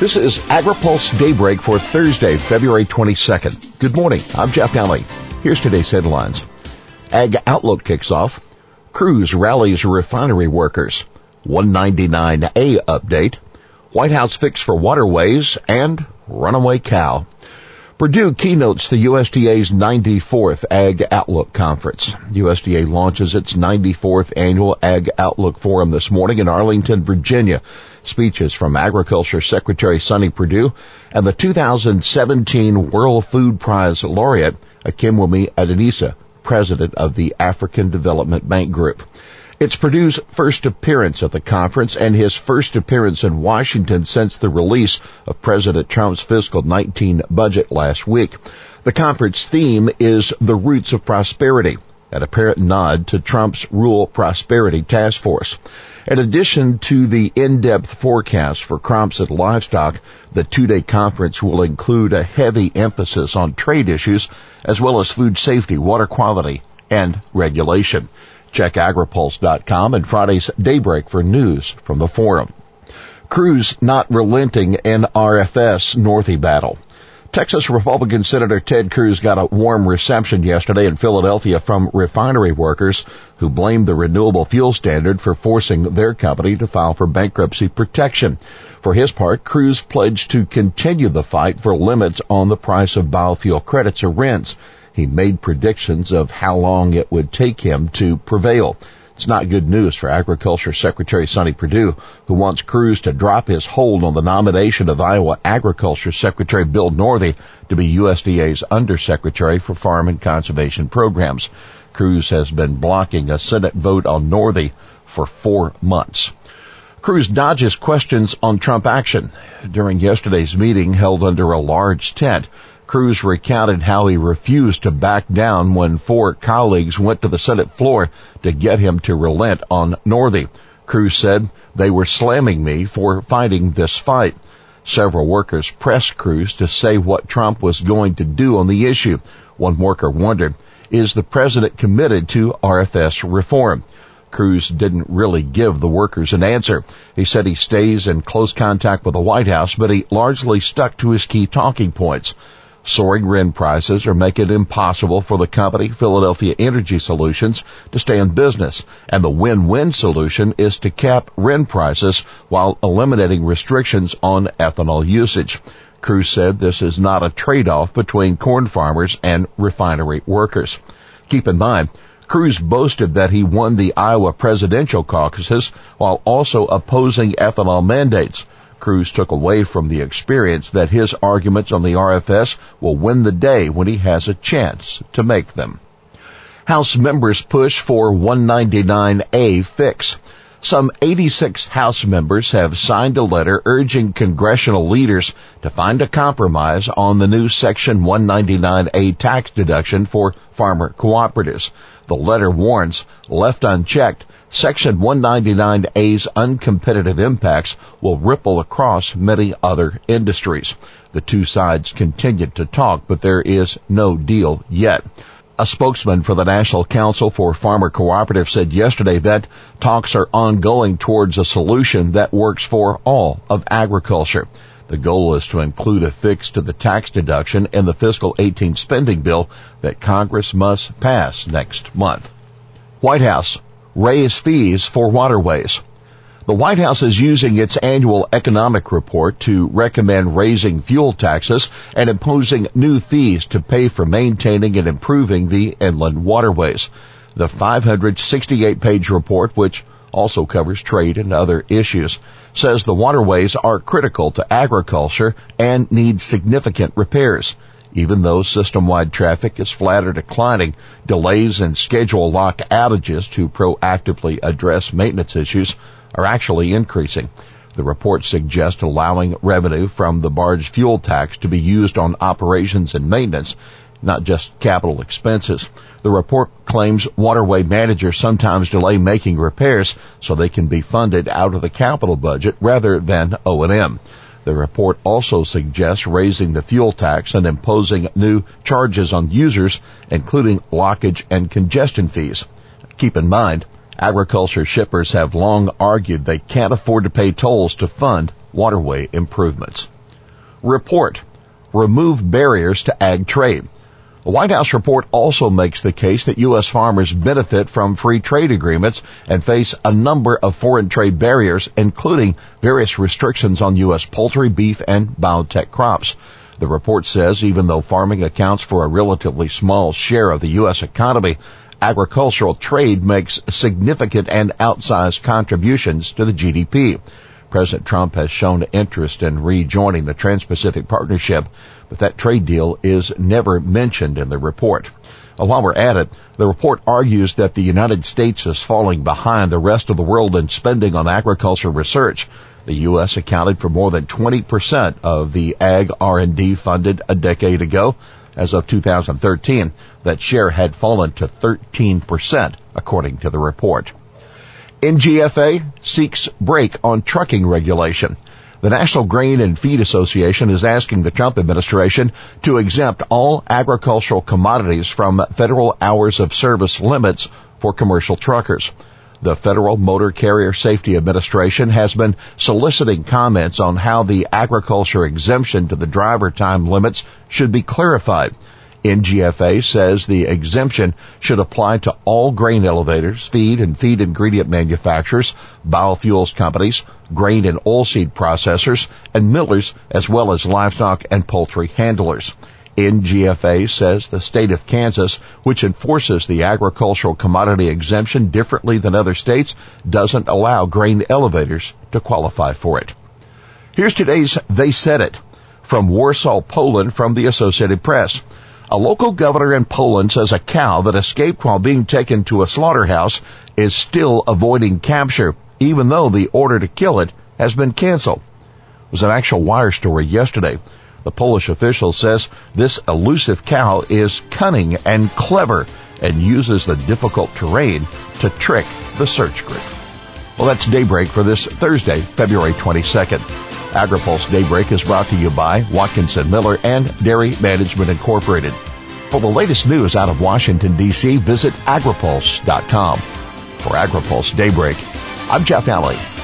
This is AgriPulse Daybreak for Thursday, February 22nd. Good morning. I'm Jeff Nalley. Here's today's headlines. Ag Outlook kicks off. Cruz rallies refinery workers. 199A update. White House fix for waterways and runaway cow. Perdue keynotes the USDA's 94th Ag Outlook Conference. USDA launches its 94th annual Ag Outlook Forum this morning in Arlington, Virginia. Speeches from Agriculture Secretary Sonny Perdue and the 2017 World Food Prize laureate Akinwumi Adesina, president of the African Development Bank Group. It's Perdue's first appearance at the conference and his first appearance in Washington since the release of President Trump's fiscal 19 budget last week. The conference theme is the roots of prosperity, an apparent nod to Trump's rural prosperity task force. In addition to the in-depth forecast for crops and livestock, the two-day conference will include a heavy emphasis on trade issues as well as food safety, water quality, and regulation. Check agripulse.com and Friday's Daybreak for news from the forum. Cruz not relenting in RFS Northey battle. Texas Republican Senator Ted Cruz got a warm reception yesterday in Philadelphia from refinery workers who blamed the renewable fuel standard for forcing their company to file for bankruptcy protection. For his part, Cruz pledged to continue the fight for limits on the price of biofuel credits or RINs. He made predictions of how long it would take him to prevail. It's not good news for Agriculture Secretary Sonny Perdue, who wants Cruz to drop his hold on the nomination of Iowa Agriculture Secretary Bill Northey to be USDA's Undersecretary for Farm and Conservation Programs. Cruz has been blocking a Senate vote on Northey for four months. Cruz dodges questions on Trump action. During yesterday's meeting held under a large tent, Cruz recounted how he refused to back down when four colleagues went to the Senate floor to get him to relent on Northey. Cruz said they were slamming me for fighting this fight. Several workers pressed Cruz to say what Trump was going to do on the issue. One worker wondered, is the president committed to RFS reform? Cruz didn't really give the workers an answer. He said he stays in close contact with the White House, but he largely stuck to his key talking points. Soaring RIN prices are making it impossible for the company Philadelphia Energy Solutions to stay in business, and the win-win solution is to cap RIN prices while eliminating restrictions on ethanol usage. Cruz said this is not a trade-off between corn farmers and refinery workers. Keep in mind, Cruz boasted that he won the Iowa presidential caucuses while also opposing ethanol mandates. Cruz took away from the experience that his arguments on the RFS will win the day when he has a chance to make them. House members push for 199A fix. Some 86 House members have signed a letter urging congressional leaders to find a compromise on the new Section 199A tax deduction for farmer cooperatives. The letter warns, left unchecked, Section 199A's uncompetitive impacts will ripple across many other industries. The two sides continue to talk, but there is no deal yet. A spokesman for the National Council for Farmer Cooperatives said yesterday that talks are ongoing towards a solution that works for all of agriculture. The goal is to include a fix to the tax deduction in the fiscal 18 spending bill that Congress must pass next month. White House raise fees for waterways. The White House is using its annual economic report to recommend raising fuel taxes and imposing new fees to pay for maintaining and improving the inland waterways. The 568 page report, which also covers trade and other issues, says the waterways are critical to agriculture and need significant repairs. Even though system-wide traffic is flat or declining, delays and schedule lock outages to proactively address maintenance issues are actually increasing. The report suggests allowing revenue from the barge fuel tax to be used on operations and maintenance, not just capital expenses. The report claims waterway managers sometimes delay making repairs so they can be funded out of the capital budget rather than O&M. The report also suggests raising the fuel tax and imposing new charges on users, including lockage and congestion fees. Keep in mind, agriculture shippers have long argued they can't afford to pay tolls to fund waterway improvements. Report. Remove barriers to ag trade. The White House report also makes the case that U.S. farmers benefit from free trade agreements and face a number of foreign trade barriers, including various restrictions on U.S. poultry, beef, and biotech crops. The report says even though farming accounts for a relatively small share of the U.S. economy, agricultural trade makes significant and outsized contributions to the GDP. President Trump has shown interest in rejoining the Trans-Pacific Partnership, but that trade deal is never mentioned in the report. Uh, while we're at it, the report argues that the United States is falling behind the rest of the world in spending on agriculture research. The U.S. accounted for more than 20% of the ag R&D funded a decade ago. As of 2013, that share had fallen to 13%, according to the report. NGFA seeks break on trucking regulation. The National Grain and Feed Association is asking the Trump administration to exempt all agricultural commodities from federal hours of service limits for commercial truckers. The Federal Motor Carrier Safety Administration has been soliciting comments on how the agriculture exemption to the driver time limits should be clarified. NGFA says the exemption should apply to all grain elevators, feed and feed ingredient manufacturers, biofuels companies, grain and oilseed processors, and millers, as well as livestock and poultry handlers. NGFA says the state of Kansas, which enforces the agricultural commodity exemption differently than other states, doesn't allow grain elevators to qualify for it. Here's today's They Said It from Warsaw, Poland from the Associated Press. A local governor in Poland says a cow that escaped while being taken to a slaughterhouse is still avoiding capture, even though the order to kill it has been canceled. It was an actual wire story yesterday. The Polish official says this elusive cow is cunning and clever and uses the difficult terrain to trick the search group. Well, that's Daybreak for this Thursday, February 22nd. AgriPulse Daybreak is brought to you by Watkinson Miller and Dairy Management Incorporated. For the latest news out of Washington, D.C., visit agripulse.com. For AgriPulse Daybreak, I'm Jeff Nalley.